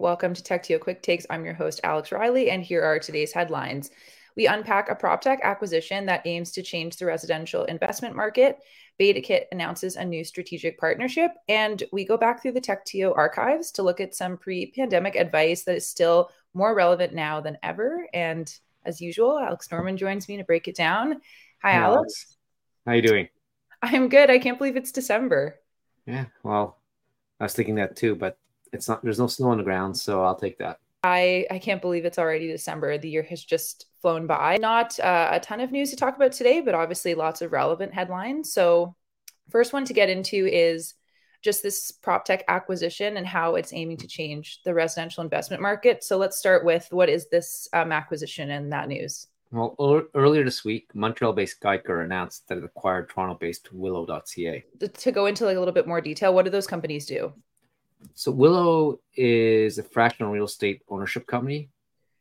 Welcome to TechTO Quick Takes. I'm your host, Alex Reilly, and here are today's headlines. We unpack a prop tech acquisition that aims to change the residential investment market. BetaKit announces a new strategic partnership, and we go back through the TechTO archives to look at some pre-pandemic advice that is still more relevant now than ever. And as usual, Alex Norman joins me to break it down. Hi, Alex. Alex. How you doing? I'm good. I can't believe it's December. Yeah, well, I was thinking that too, but it's not. There's no snow on the ground, so I'll take that. I I can't believe it's already December. The year has just flown by. Not uh, a ton of news to talk about today, but obviously lots of relevant headlines. So, first one to get into is just this prop tech acquisition and how it's aiming to change the residential investment market. So let's start with what is this um, acquisition and that news. Well, earlier this week, Montreal-based Geiker announced that it acquired Toronto-based Willow.ca. To go into like a little bit more detail, what do those companies do? So Willow is a fractional real estate ownership company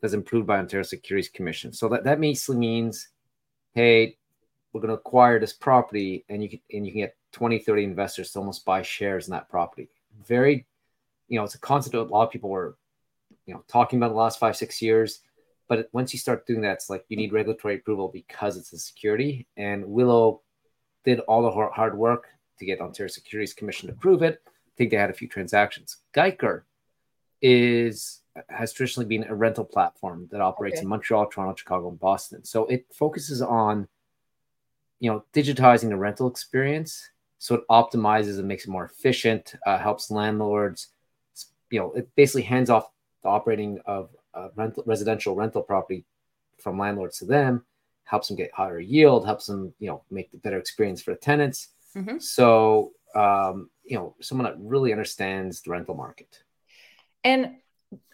that's approved by Ontario Securities Commission. So that, that basically means, hey, we're going to acquire this property and you can and you can get 20, 30 investors to almost buy shares in that property. Very, you know, it's a concept that a lot of people were, you know, talking about the last five, six years. But once you start doing that, it's like you need regulatory approval because it's a security. And Willow did all the hard work to get Ontario Securities Commission to approve it think they had a few transactions. Geiker is has traditionally been a rental platform that operates okay. in Montreal, Toronto, Chicago, and Boston. So it focuses on you know digitizing the rental experience so it optimizes and makes it more efficient uh, helps landlords you know it basically hands off the operating of a rental, residential rental property from landlords to them helps them get higher yield helps them you know make the better experience for the tenants mm-hmm. so um, you know someone that really understands the rental market. And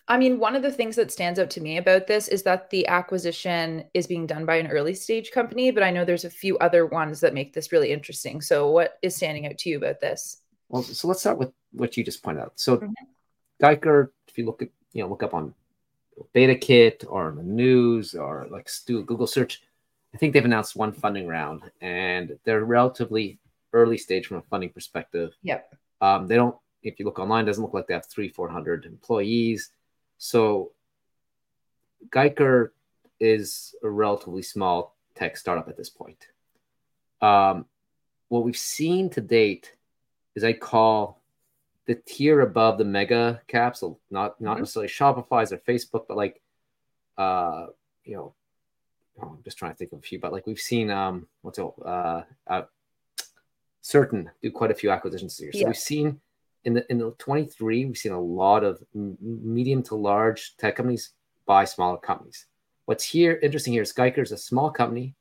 i mean one of the things that stands out to me about this is that the acquisition is being done by an early stage company but i know there's a few other ones that make this really interesting. So what is standing out to you about this? Well so let's start with what you just pointed out. So mm-hmm. geiker if you look at you know look up on BetaKit or the news or like do a google search i think they've announced one funding round and they're relatively early stage from a funding perspective. Yep. Um, they don't, if you look online, doesn't look like they have three, 400 employees. So Geiker is a relatively small tech startup at this point. Um, what we've seen to date is I call the tier above the mega caps, so not not mm-hmm. necessarily Shopify's or Facebook, but like, uh, you know, oh, I'm just trying to think of a few, but like we've seen um, what's it, uh, uh Certain do quite a few acquisitions this year. So yeah. we've seen in the in the 23, we've seen a lot of medium to large tech companies buy smaller companies. What's here interesting here is Geiker is a small company,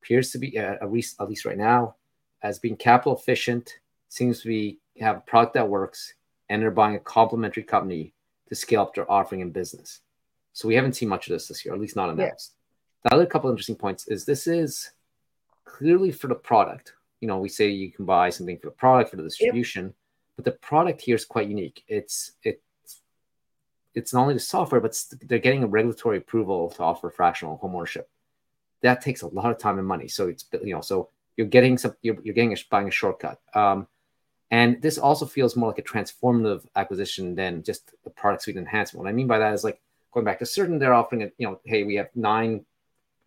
appears to be uh, at least at least right now as being capital efficient, seems to be have a product that works, and they're buying a complementary company to scale up their offering in business. So we haven't seen much of this this year, at least not announced. Yeah. The other couple interesting points is this is clearly for the product you know, we say you can buy something for the product for the distribution, yep. but the product here is quite unique. It's it's it's not only the software, but they're getting a regulatory approval to offer fractional homeownership. That takes a lot of time and money. So it's you know, so you're getting some you're, you're getting a, buying a shortcut. Um, and this also feels more like a transformative acquisition than just the product suite enhancement. What I mean by that is like going back to certain, they're offering it, you know, hey, we have nine,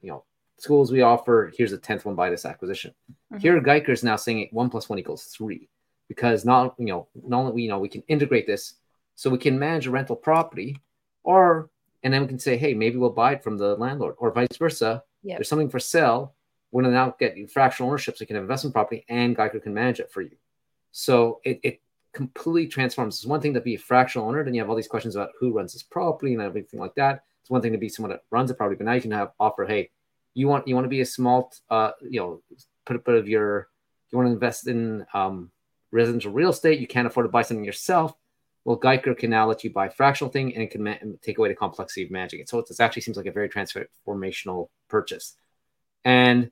you know, schools we offer. Here's a tenth one by this acquisition. Mm-hmm. Here, Geiker is now saying one plus one equals three because not you know not only we you know we can integrate this so we can manage a rental property, or and then we can say, hey, maybe we'll buy it from the landlord, or vice versa. Yep. There's something for sale. We're gonna now get you fractional ownership, so you can have investment property, and Geiker can manage it for you. So it, it completely transforms. It's one thing to be a fractional owner, then you have all these questions about who runs this property and everything like that. It's one thing to be someone that runs a property, but now you can have offer, hey, you want you want to be a small uh, you know put a bit of your you want to invest in um, residential real estate you can't afford to buy something yourself. Well geiker can now let you buy fractional thing and it can ma- take away the complexity of managing it. So it actually seems like a very transformational purchase. And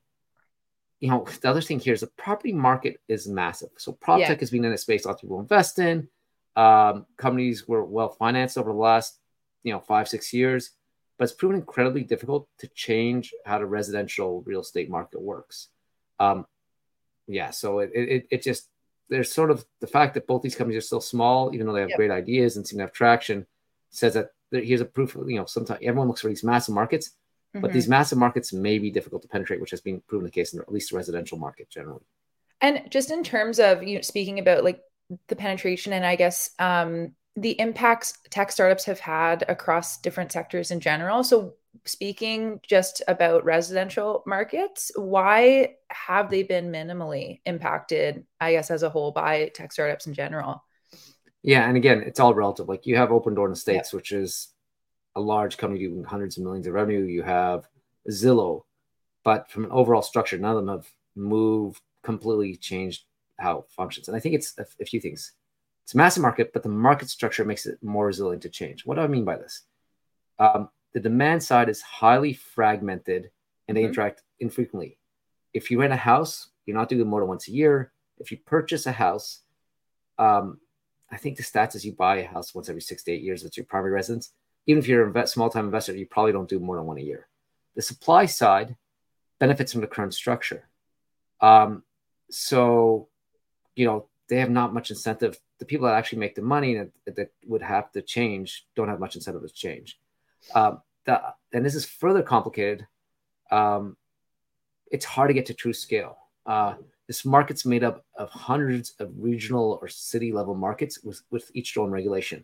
you know the other thing here is the property market is massive. So prop yeah. tech has been in a space lots of people invest in. Um, companies were well financed over the last you know five six years but it's proven incredibly difficult to change how the residential real estate market works. Um, yeah, so it, it, it just there's sort of the fact that both these companies are still small, even though they have yep. great ideas and seem to have traction. says that there, here's a proof. Of, you know, sometimes everyone looks for these massive markets, Mm-hmm. but these massive markets may be difficult to penetrate, which has been proven the case in at least the residential market generally. And just in terms of you know, speaking about like the penetration and I guess um, the impacts tech startups have had across different sectors in general. So speaking just about residential markets, why have they been minimally impacted, I guess, as a whole by tech startups in general? Yeah, and again, it's all relative. Like you have Opendoor in the States, yeah. which is a large company doing hundreds of millions of revenue. You have Zillow, but from an overall structure, none of them have moved completely changed how it functions. And I think it's a, a, few things. It's a massive market, but the market structure makes it more resilient to change. What do I mean by this? Um, the demand side is highly fragmented and they mm-hmm. interact infrequently. If you rent a house, you're not doing more than once a year. If you purchase a house, um, I think the stats is you buy a house once every six to eight years. It's your primary residence even if you're a small time investor, you probably don't do more than one a year. The supply side benefits from the current structure. Um, so, you know, they have not much incentive. The people that actually make the money that, that would have to change don't have much incentive to change. Um, the, and this is further complicated. Um, it's hard to get to true scale. Uh, this market's made up of hundreds of regional or city level markets with, with each own regulation.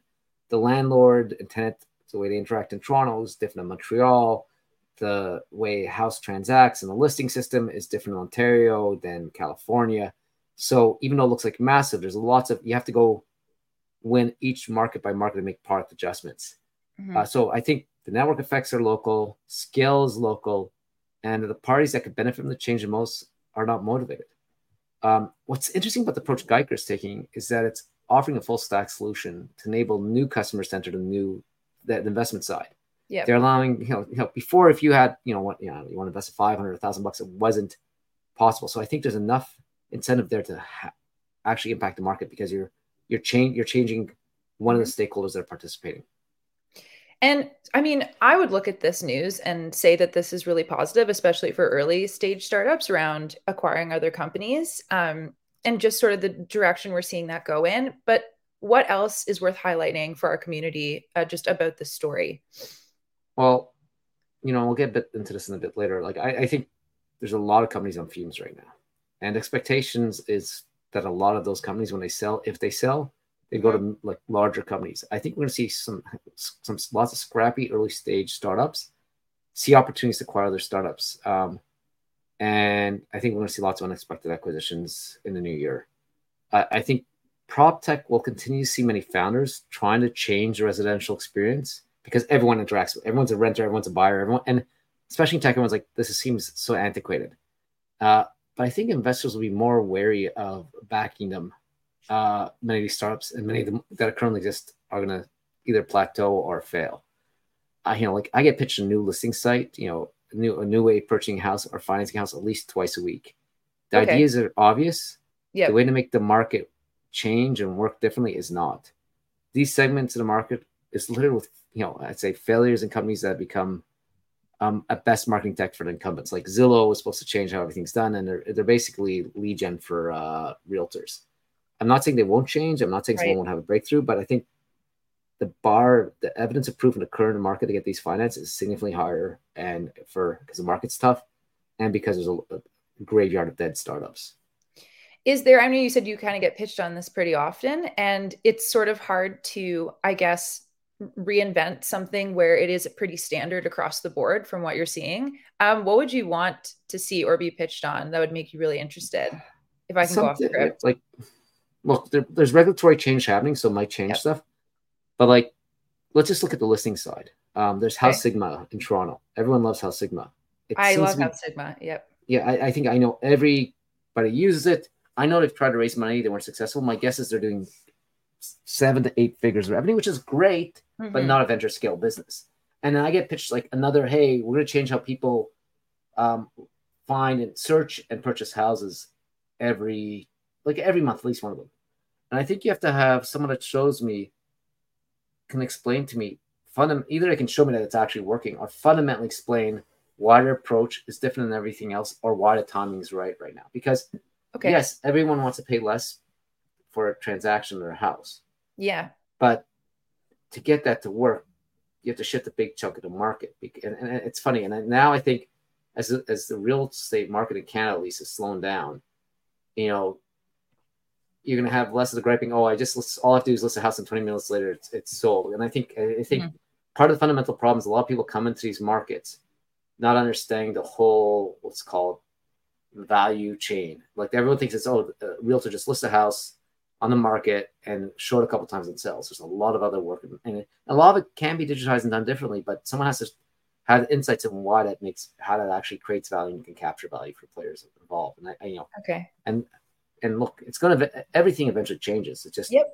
The landlord and tenant the way they interact in Toronto is different in Montreal. The way house transacts and the listing system is different in Ontario than California. So even though it looks like massive, there's lots of you have to go win each market by market to make product adjustments. Mm-hmm. Uh, so I think the network effects are local, scale is local, and the parties that could benefit from the change the most are not motivated. Um, what's interesting about the approach Geiker is taking is that it's offering a full stack solution to enable new customers to enter the new the, the investment side. Yeah, they're allowing you know, you know before if you had you know what you know you want to invest five hundred thousand bucks it wasn't possible. So I think there's enough incentive there to ha- actually impact the market because you're you're change you're changing one of the stakeholders that are participating. And I mean, I would look at this news and say that this is really positive, especially for early stage startups around acquiring other companies um, and just sort of the direction we're seeing that go in. But what else is worth highlighting for our community uh, just about this story? Well, you know, we'll get a bit into this in a bit later. Like, I, I think there's a lot of companies on fumes right now, and expectations is that a lot of those companies, when they sell, if they sell, they go to mm-hmm. like larger companies. I think we're going to see some some lots of scrappy early stage startups see opportunities to acquire their startups. Um, and I think we're going to see lots of unexpected acquisitions in the new year. I, I think prop tech will continue to see many founders trying to change the residential experience because everyone interacts with everyone's a renter, everyone's a buyer, everyone, and especially in tech, everyone's like, this seems so antiquated. Uh, but I think investors will be more wary of backing them. Uh, many of these startups and many of them that are currently exist are going to either plateau or fail. I, you know, like I get pitched a new listing site, you know, a new a new way of purchasing a house or financing a house at least twice a week. The okay. ideas are obvious. Yeah. The way to make the market change and work differently is not. These segments of the market is littered with, you know, I'd say failures and companies that become um, a best marketing tech for the incumbents. Like Zillow was supposed to change how everything's done, and they're they're basically lead gen for uh, realtors. I'm not saying they won't change. I'm not saying right. someone won't have a breakthrough, but I think the bar, the evidence of proof in the current market to get these finances is significantly higher, and for because the market's tough, and because there's a, a graveyard of dead startups is there i know you said you kind of get pitched on this pretty often and it's sort of hard to i guess reinvent something where it is pretty standard across the board from what you're seeing um, what would you want to see or be pitched on that would make you really interested? If i can something, go off script. like look there, there's regulatory change happening so it might change yep. stuff but like let's just look at the listing side. Um, there's house okay. sigma in toronto. Everyone loves HouseSigma. It i love house sigma. Yep. Yeah I, I think i know everybody uses it. I know they've tried to raise money, they weren't successful. My guess is they're doing seven to eight figures of revenue, which is great, mm-hmm. but not a venture scale business. And then I get pitched like another, hey, we're going to change how people um, find and search and purchase houses every, like every month, at least one of them. And I think you have to have someone that shows me, can explain to me, fundam- either they can show me that it's actually working or fundamentally explain why their approach is different than everything else or why the timing is right right now. Because Okay. Yes, everyone wants to pay less for a transaction or a house. Yeah. But to get that to work, you have to shift a big chunk of the market. And, and it's funny. And now I think as, as the real estate market in Canada at least is slowing down, you know, you're going to have less of the griping. Oh, I just all I have to do is list a house, and 20 minutes later, it's, it's sold. And I think I think mm-hmm. part of the fundamental problem is a lot of people come into these markets not understanding the whole what's called value chain. Like everyone thinks it's oh, a realtor just lists a house on the market and short a couple times and sells. There's a lot of other work, and a lot of it can be digitized and done differently. But someone has to have insights in why that makes how that actually creates value and can capture value for players involved. And I, I you know, okay, and and look, it's going to everything eventually changes. It's just yep.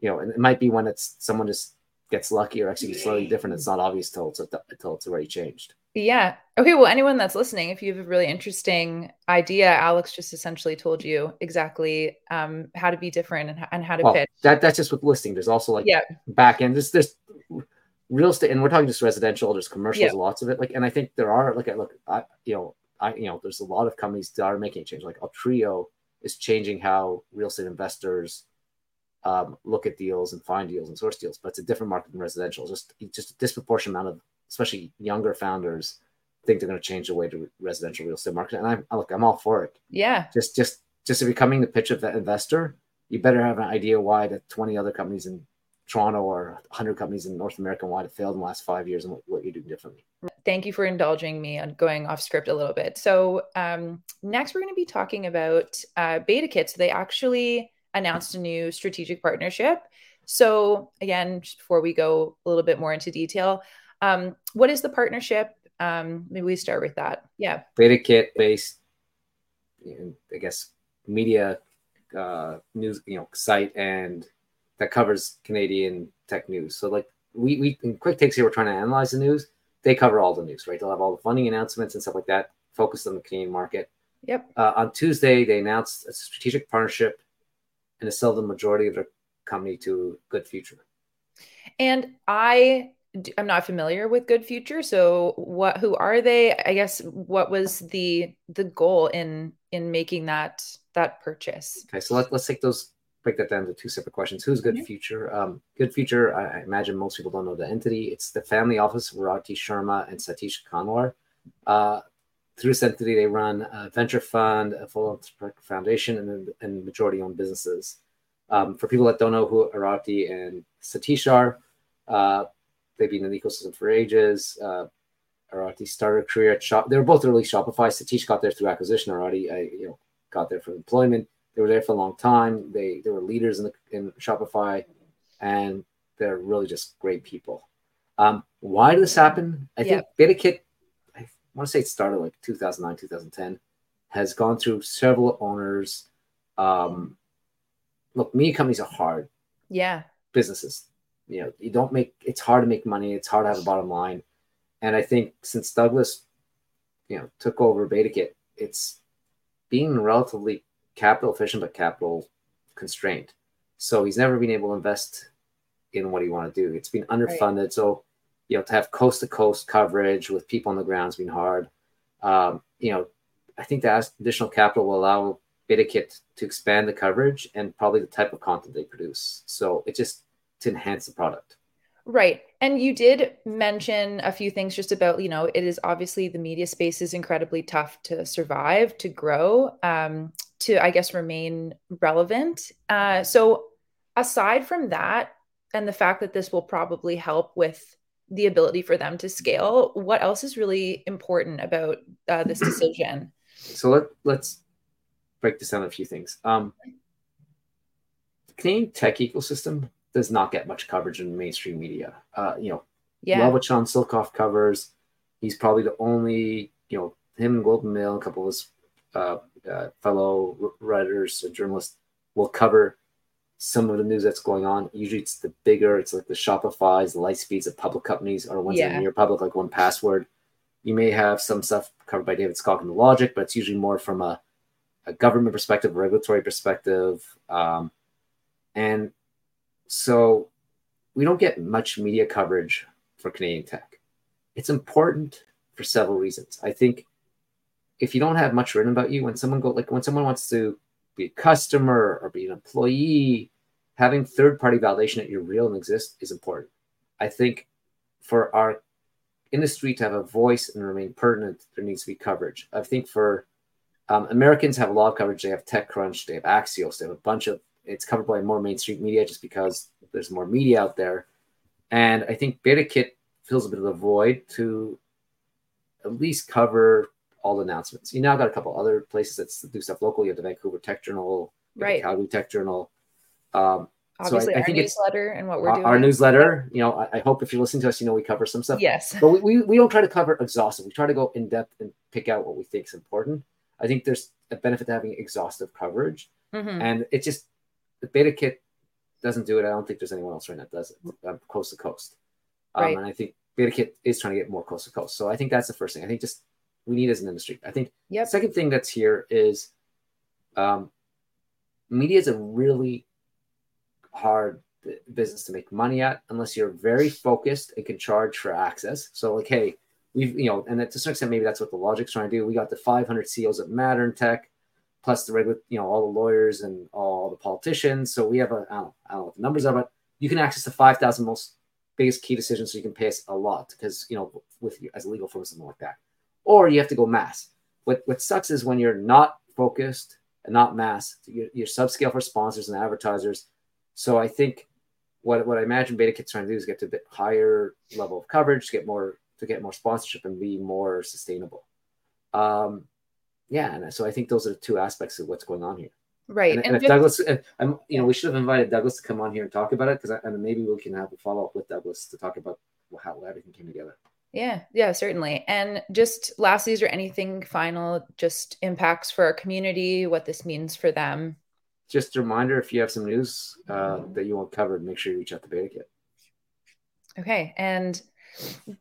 you know, and it might be when it's someone just gets lucky or executes slightly different. It's not obvious till it's until it's already changed. Yeah. Okay. Well, anyone that's listening, if you have a really interesting idea, Alex just essentially told you exactly um, how to be different and, and how to well, pitch. That that's just with listing. There's also like yeah. back end. There's there's real estate, and we're talking just residential. There's commercials, yeah. lots of it. Like, and I think there are like look, I you know I you know there's a lot of companies that are making a change. Like Altrio is changing how real estate investors um, look at deals and find deals and source deals, but it's a different market than residential. Just just a disproportionate amount of, especially younger founders, think they're going to change the way to residential real estate market. And I'm look, I'm all for it. Yeah. Just just just if you're coming the pitch of that investor, you better have an idea why the 20 other companies in Toronto or 100 companies in North America and why it failed in the last five years and what, what you're doing differently. Thank you for indulging me on going off script a little bit. So um, next, we're going to be talking about uh, BetaKit. So they actually announced a new strategic partnership. So again, just before we go a little bit more into detail, um, what is the partnership? Um, maybe we start with that. Yeah. BetaKit based, I guess, media uh, news, you know, site and that covers Canadian tech news. So like we we in quick takes here, we're trying to analyze the news. They cover all the news, right? They'll have all the funding announcements and stuff like that, focused on the Canadian market. Yep. Uh, on Tuesday, they announced a strategic partnership and to sell the majority of their company to Good Future. And I I'm not familiar with Good Future, so what who are they? I guess what was the the goal in in making that that purchase? Okay, so let, let's take those break that down to two separate questions. Who's Good mm-hmm. Future? Um, Good Future, I, I, imagine most people don't know the entity. It's the family office of Arati Sharma and Satish Kanwar. Uh, through this entity, they run a venture fund, a philanthropic foundation, and, and majority owned businesses. Um, for people that don't know who Arati and Satish are, uh, they've been in the ecosystem for ages. Uh, Arati started a career at Shop. They were both early Shopify. Satish got there through acquisition. Arati, I, you know, got there for employment. They were there for a long time. They they were leaders in the in Shopify, and they're really just great people. Um, why did this happen? I think BetaKit, I want to say it started like 2009, 2010, has gone through several owners. Um, look, media companies are hard. Yeah. Businesses, you know, you don't make it's hard to make money. It's hard to have a bottom line, and I think since Douglas, you know, took over BetaKit, it's being relatively capital efficient but capital constrained. So he's never been able to invest in what he want to do. It's been underfunded. Right. So you know to have coast to coast coverage with people on the ground has been hard. Um, you know, I think that additional capital will allow BetaKit to expand the coverage and probably the type of content they produce. So it just to enhance the product. Right. And you did mention a few things just about, you know, it is obviously the media space is incredibly tough to survive, to grow. Um, to i guess remain relevant uh, so aside from that and the fact that this will probably help with the ability for them to scale what else is really important about uh, this decision so let, let's break this down a few things um, the canadian tech ecosystem does not get much coverage in mainstream media uh, you know yeah love what sean silcoff covers he's probably the only you know him and and Mail, a couple of his uh, uh, fellow writers and journalists will cover some of the news that's going on. Usually it's the bigger, it's like the Shopify's, the Lightspeeds of public companies or ones yeah. that are near public, like 1Password. You may have some stuff covered by David Skok and Logic, but it's usually more from a, a government perspective, regulatory perspective. Um, and so we don't get much media coverage for Canadian tech. It's important for several reasons. I think if you don't have much written about you, when someone go like when someone wants to be a customer or be an employee, having third party validation that you're real and exist is important. I think for our industry to have a voice and remain pertinent, there needs to be coverage. I think for um, Americans have a lot of coverage. They have TechCrunch, they have Axios, they have a bunch of. It's covered by more mainstream media just because there's more media out there, and I think BetaKit fills a bit of a void to at least cover all the announcements. You now got a couple other places that do stuff locally. You have the Vancouver Tech Journal, right? Calgary Tech Journal. Um, Obviously, so I, I think newsletter and what we're doing. Our newsletter, you know, I, I, hope if you're listening to us, you know, we cover some stuff. Yes. But we, we, we don't try to cover exhaustive. We try to go in depth and pick out what we think is important. I think there's a benefit to having exhaustive coverage. Mm-hmm. And it just, the BetaKit doesn't do it. I don't think there's anyone else right now that does it um, coast to coast. Um, right. And I think BetaKit is trying to get more coast to coast. So I think that's the first thing. I think just we need as an industry. I think yep. second thing that's here is um, media is a really hard business to make money at unless you're very focused and can charge for access. So like, hey, we've you know, and to some extent maybe that's what the logic's trying to do. We got the 500 CEOs of Modern Tech, plus the regular, you know, all the lawyers and all the politicians. So we have a I don't, I don't know what the numbers are, but you can access the 5,000 most biggest key decisions, so you can pay us a lot because you know with as a legal firm something like that, or you have to go mass. What what sucks is when you're not focused and not mass, you're, you're subscale for sponsors and advertisers. So I think what what I imagine BetaKit's trying to do is get to a bit higher level of coverage, get more to get more sponsorship and be more sustainable. Um, yeah, and so I think those are the two aspects of what's going on here. Right. And, and, and if just, Douglas, I'm, you know, we should have invited Douglas to come on here and talk about it because, I and maybe we can have a follow up with Douglas to talk about how everything came together. Yeah, yeah, certainly. And just lastly, is there anything final, just impacts for our community, what this means for them? just a reminder if you have some news uh, that you want covered, make sure you reach out to BetaKit. Okay. And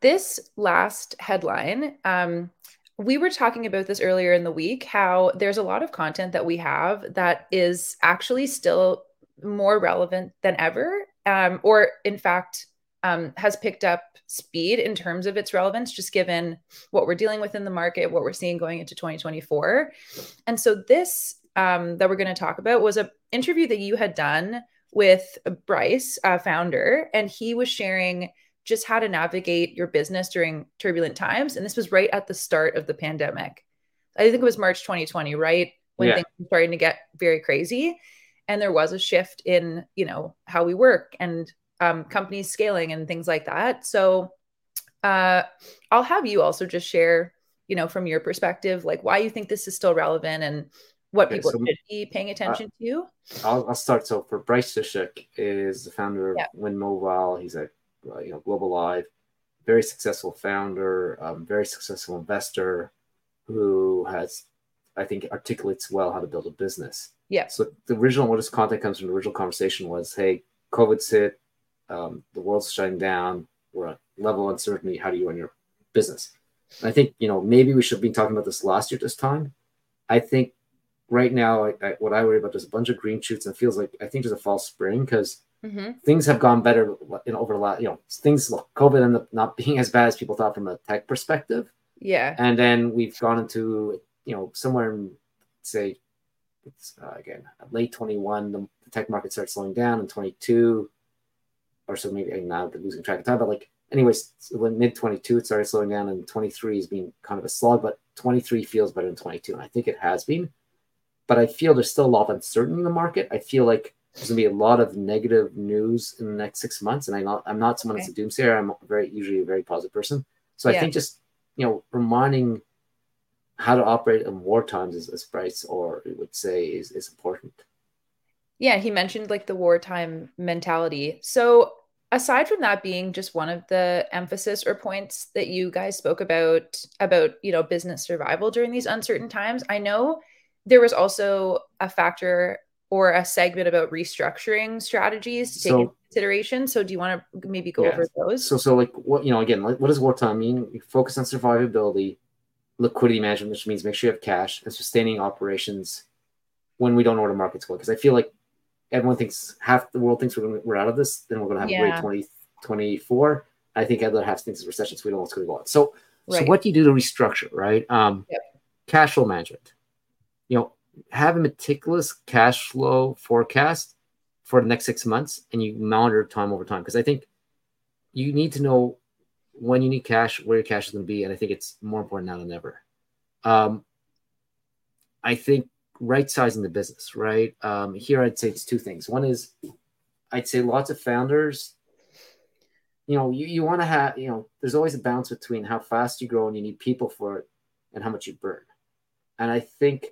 this last headline, um, we were talking about this earlier in the week how there's a lot of content that we have that is actually still more relevant than ever, um, or in fact, um, has picked up speed in terms of its relevance, just given what we're dealing with in the market, what we're seeing going into 2024. And so this um, that we're going to talk about was an interview that you had done with Brice, a founder, and he was sharing just how to navigate your business during turbulent times. And this was right at the start of the pandemic. I think it was March 2020, right? When yeah. things were starting to get very crazy. And there was a shift in, you know, how we work and um, companies scaling and things like that. So uh, I'll have you also just share, you know, from your perspective, like why you think this is still relevant and what okay, people so, should be paying attention uh, to? I'll, I'll, start. So for Brice Scheschuk is the founder of yeah. Wind Mobile. He's a uh, you know Globalive, very successful founder, um, very successful investor, who has I think articulates well how to build a business. Yeah. So the original what his content comes from the original conversation was, hey, COVID's hit, um, the world's shutting down, we're at level uncertainty. How do you run your business? And I think you know maybe we should have been talking about this last year this time. I think right now, I, I, what I worry about there's a bunch of green shoots, and it feels like I think there's a false spring because mm-hmm. things have gone better in over the last, you know, things look, COVID ended up not being as bad as people thought from a tech perspective. Yeah, and then we've gone into you know somewhere in say it's uh, again late 21 the, the, tech market starts slowing down in 22 or so maybe now they're losing track of time but like anyways when mid 22 it started slowing down and 23 has been kind of a slog but 23 feels better than 22 and i think it has been but I feel there's still a lot of uncertainty in the market. I feel like there's gonna be a lot of negative news in the next six months, and I'm not I'm not someone okay. that's a doomsayer. I'm very usually a very positive person. So yeah. I think just you know reminding how to operate in war times as, as Brice or it would say is, is important. Yeah, he mentioned like the wartime mentality. So aside from that being just one of the emphasis or points that you guys spoke about about you know business survival during these uncertain times, I know there was also a factor or a segment about restructuring strategies to take so, into consideration. So do you want to maybe go yeah. over those? So so like what you know again, like what does wartime mean? You focus on survivability, liquidity management, which means make sure you have cash and sustaining operations when we don't know where the market's going. Because I feel like everyone thinks half the world thinks we're gonna, we're out of this, then we're gonna have yeah. a great 2024. I think other half thinks it's recession, so we don't know what's gonna go on. So right. so what do you do to restructure, right? Um yep. cash flow management have a meticulous cash flow forecast for the next six months and you monitor time over time. Because I think, you need to know when you need cash, where your cash is going to be, and I think it's more important now than ever. Um, I think right sizing the business, right? Um, here, I'd say it's two things. One is, I'd say lots of founders, you know, you, you want to have, you know, there's always a balance between how fast you grow and you need people for it and how much you burn. And I think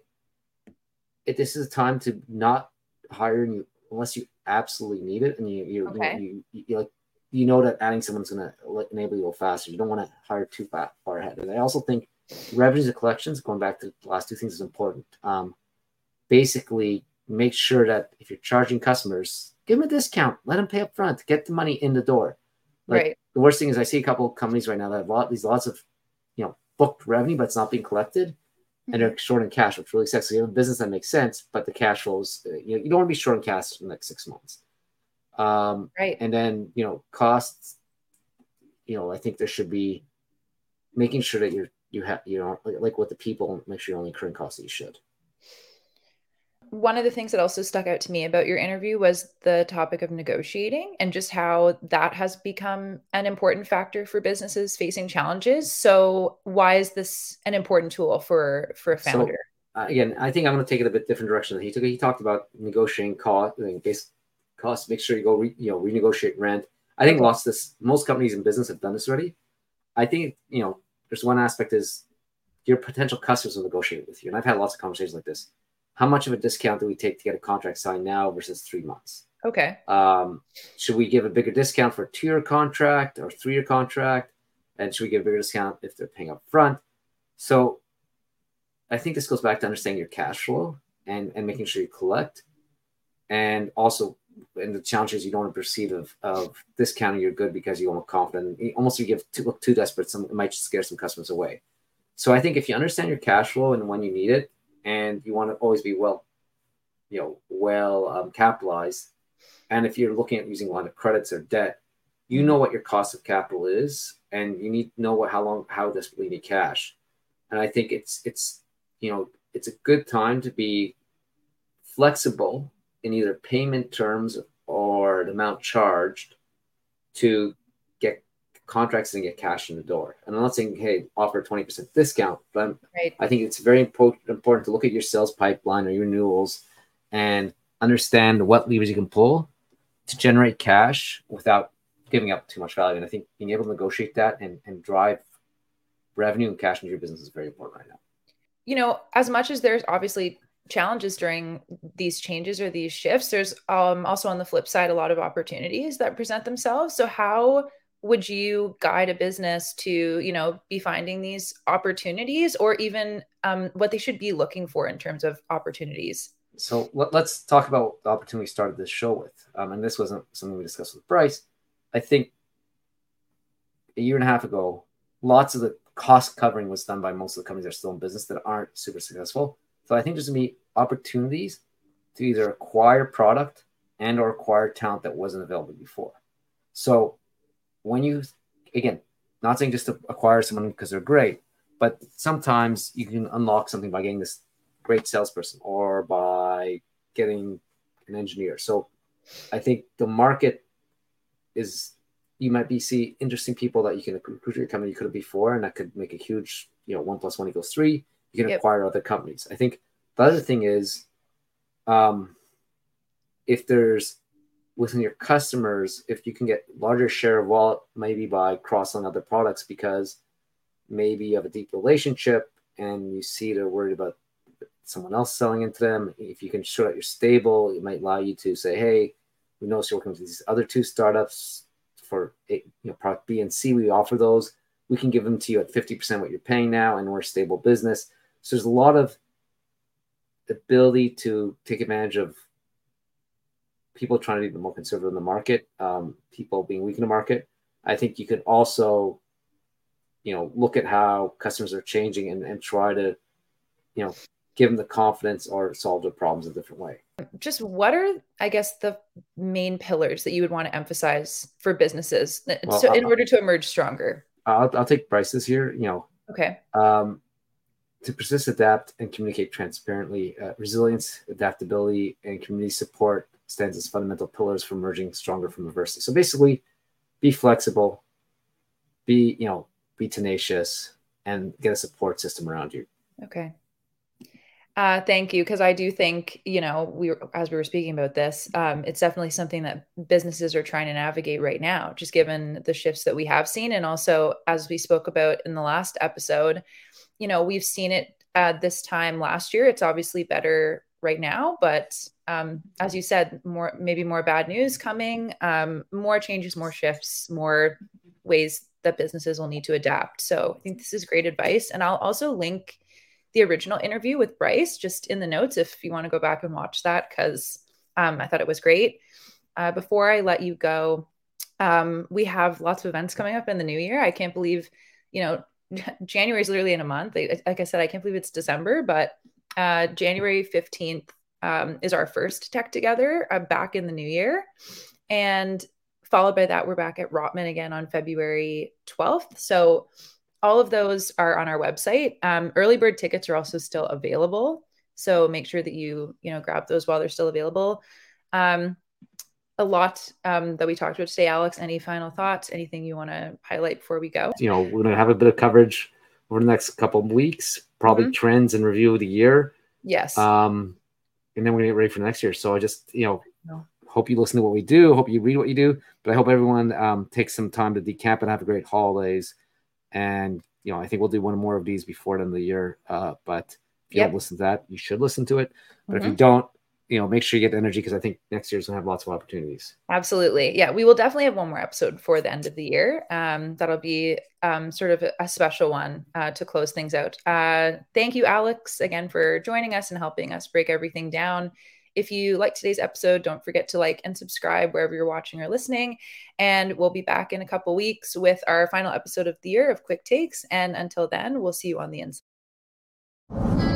it, this is a time to not hire you unless you absolutely need it and you you, okay. you, you, you like you know that adding someone's going to enable you faster. You don't want to hire too far, far ahead. And I also think revenues and collections, going back to the last two things, is important. Um, basically, make sure that if you're charging customers, give them a discount, let them pay up front, get the money in the door. Like, right. The worst thing is I see a couple of companies right now that have lot, these lots of, you know, booked revenue, but it's not being collected. And they're short in cash, which really sucks. So you have a business that makes sense, but the cash flows, uh, you know, you don't want to be short in cash in the next six months. Um, right. And then, you know, costs, you know, I think there should be making sure that you're, you have, you know, like, like with the people, make sure you're only incurring costs that you should. One of the things that also stuck out to me about your interview was the topic of negotiating and just how that has become an important factor for businesses facing challenges. So, why is this an important tool for for a founder? So, uh, again, I think I'm going to take it a bit different direction. Than he took he talked about negotiating cost, based costs. Make sure you go, re, you know, renegotiate rent. I think lots of this. Most companies in business have done this already. I think you know, there's one aspect is your potential customers will negotiate with you, and I've had lots of conversations like this. How much of a discount do we take to get a contract signed now versus three months? Okay. Um, should we give a bigger discount for a two-year contract or three-year contract? And should we give a bigger discount if they're paying up front? So I think this goes back to understanding your cash flow and, and making sure you collect and also and the challenge is you don't want to perceive of, of discounting your good because you want confident. Almost you give too, look too desperate, some it might scare some customers away. So I think if you understand your cash flow and when you need it, and you want to always be well, you know, well um, capitalized, and if you're looking at using a lot of credits or debt, you know what your cost of capital is, and you need to know what how long how desperately you need cash. And I think it's it's you know it's a good time to be flexible in either payment terms or the amount charged to contracts and get cash in the door. And I'm not saying, hey, offer 20% discount, but right. I think it's very important, important to look at your sales pipeline or your renewals and understand what levers you can pull to generate cash without giving up too much value. And I think being able to negotiate that and, and drive revenue and cash into your business is very important right now. You know, as much as there's obviously challenges during these changes or these shifts there's um, also on the flip side a lot of opportunities that present themselves so how would you guide a business to you know be finding these opportunities or even um, what they should be looking for in terms of opportunities? So let, us talk about the opportunity we started this show with. Um, and this wasn't something we discussed with brice. I think a year and a half ago lots of the cost covering was done by most of the companies that are still in business that aren't super successful. So I think there's gonna be opportunities to either acquire product and or acquire talent that wasn't available before. So when you again, not saying just to acquire someone because they're great, but sometimes you can unlock something by getting this great salesperson or by getting an engineer. So I think the market is you might be see interesting people that you can recruit your company you could have before, and that could make a huge, you know, one plus one equals three you can yep. acquire other companies. I think the other thing is, um, if there's within your customers, if you can get larger share of wallet, maybe by cross-selling other products, because maybe you have a deep relationship and you see they're worried about someone else selling into them. If you can show that you're stable, it might allow you to say, "Hey, we know you're working with these other two startups for you know product B and C. We offer those. We can give them to you at 50% what you're paying now, and we're a stable business." So there's a lot of ability to take advantage of people trying to be more conservative in the market, um, people being weak in the market. I think you can also, you know, look at how customers are changing and, and try to, you know, give them the confidence or solve their problems a different way. Just what are, I guess, the main pillars that you would want to emphasize for businesses well, so in order to emerge stronger? I'll, I'll take Brice's here. You know, okay. Um, to persist, adapt, and communicate transparently. Uh, resilience, adaptability, and community support stands as fundamental pillars for emerging stronger from adversity. So basically, be flexible, be you know, be tenacious, and get a support system around you. Okay. Uh, thank you, because I do think you know we as we were speaking about this, um, it's definitely something that businesses are trying to navigate right now, just given the shifts that we have seen, and also as we spoke about in the last episode, you know we've seen it at this time last year. It's obviously better right now, but um, as you said, more maybe more bad news coming, um, more changes, more shifts, more ways that businesses will need to adapt. So I think this is great advice, and I'll also link the original interview with Brice just in the notes if you want to go back and watch that because um, I thought it was great. Uh, before I let you go, um, we have lots of events coming up in the new year. I can't believe, you know, January is literally in a month. Like, I said, I can't believe it's December, but uh, January 15th um, is our first tech together uh, back in the new year. And followed by that, we're back at Rotman again on February 12th. So all of those are on our website. Um, early bird tickets are also still available, so make sure that you you know grab those while they're still available. Um, a lot um, that we talked about today, Alex. Any final thoughts? Anything you want to highlight before we go? You know, we're gonna have a bit of coverage over the next couple of weeks, probably mm-hmm. trends and review of the year. Yes. Um, and then we're gonna get ready for next year. So I just you know. No. Hope you listen to what we do. Hope you read what you do. But I hope everyone um, takes some time to decamp and have a great holidays and you know, I think we'll do one more of these before the end of the year. Uh, but if you yep. don't listen to that, you should listen to it. But mm-hmm. if you mm-hmm. don't, you know, make sure you get energy because I think next year's gonna have lots of opportunities. Absolutely, yeah. We will definitely have one more episode before the end of the year. Um, that'll be um, sort of a, special one uh, to close things out. Uh, thank you, Alex, again for joining us and helping us break everything down. If you like today's episode, don't forget to like and subscribe wherever you're watching or listening. And we'll be back in a couple weeks with our final episode of the year of Quick Takes. And until then, we'll see you on the inside.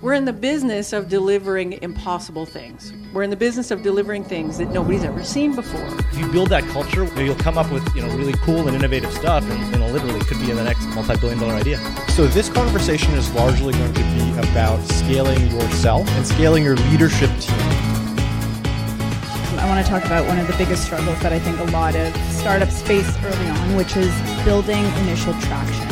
We're in the business of delivering impossible things. We're in the business of delivering things that nobody's ever seen before. If you build that culture, you'll come up with you know really cool and innovative stuff, and, and literally could be in the next multi-billion-dollar idea. So this conversation is largely going to be about scaling yourself and scaling your leadership team. I want to talk about one of the biggest struggles that I think a lot of startups face early on, which is building initial traction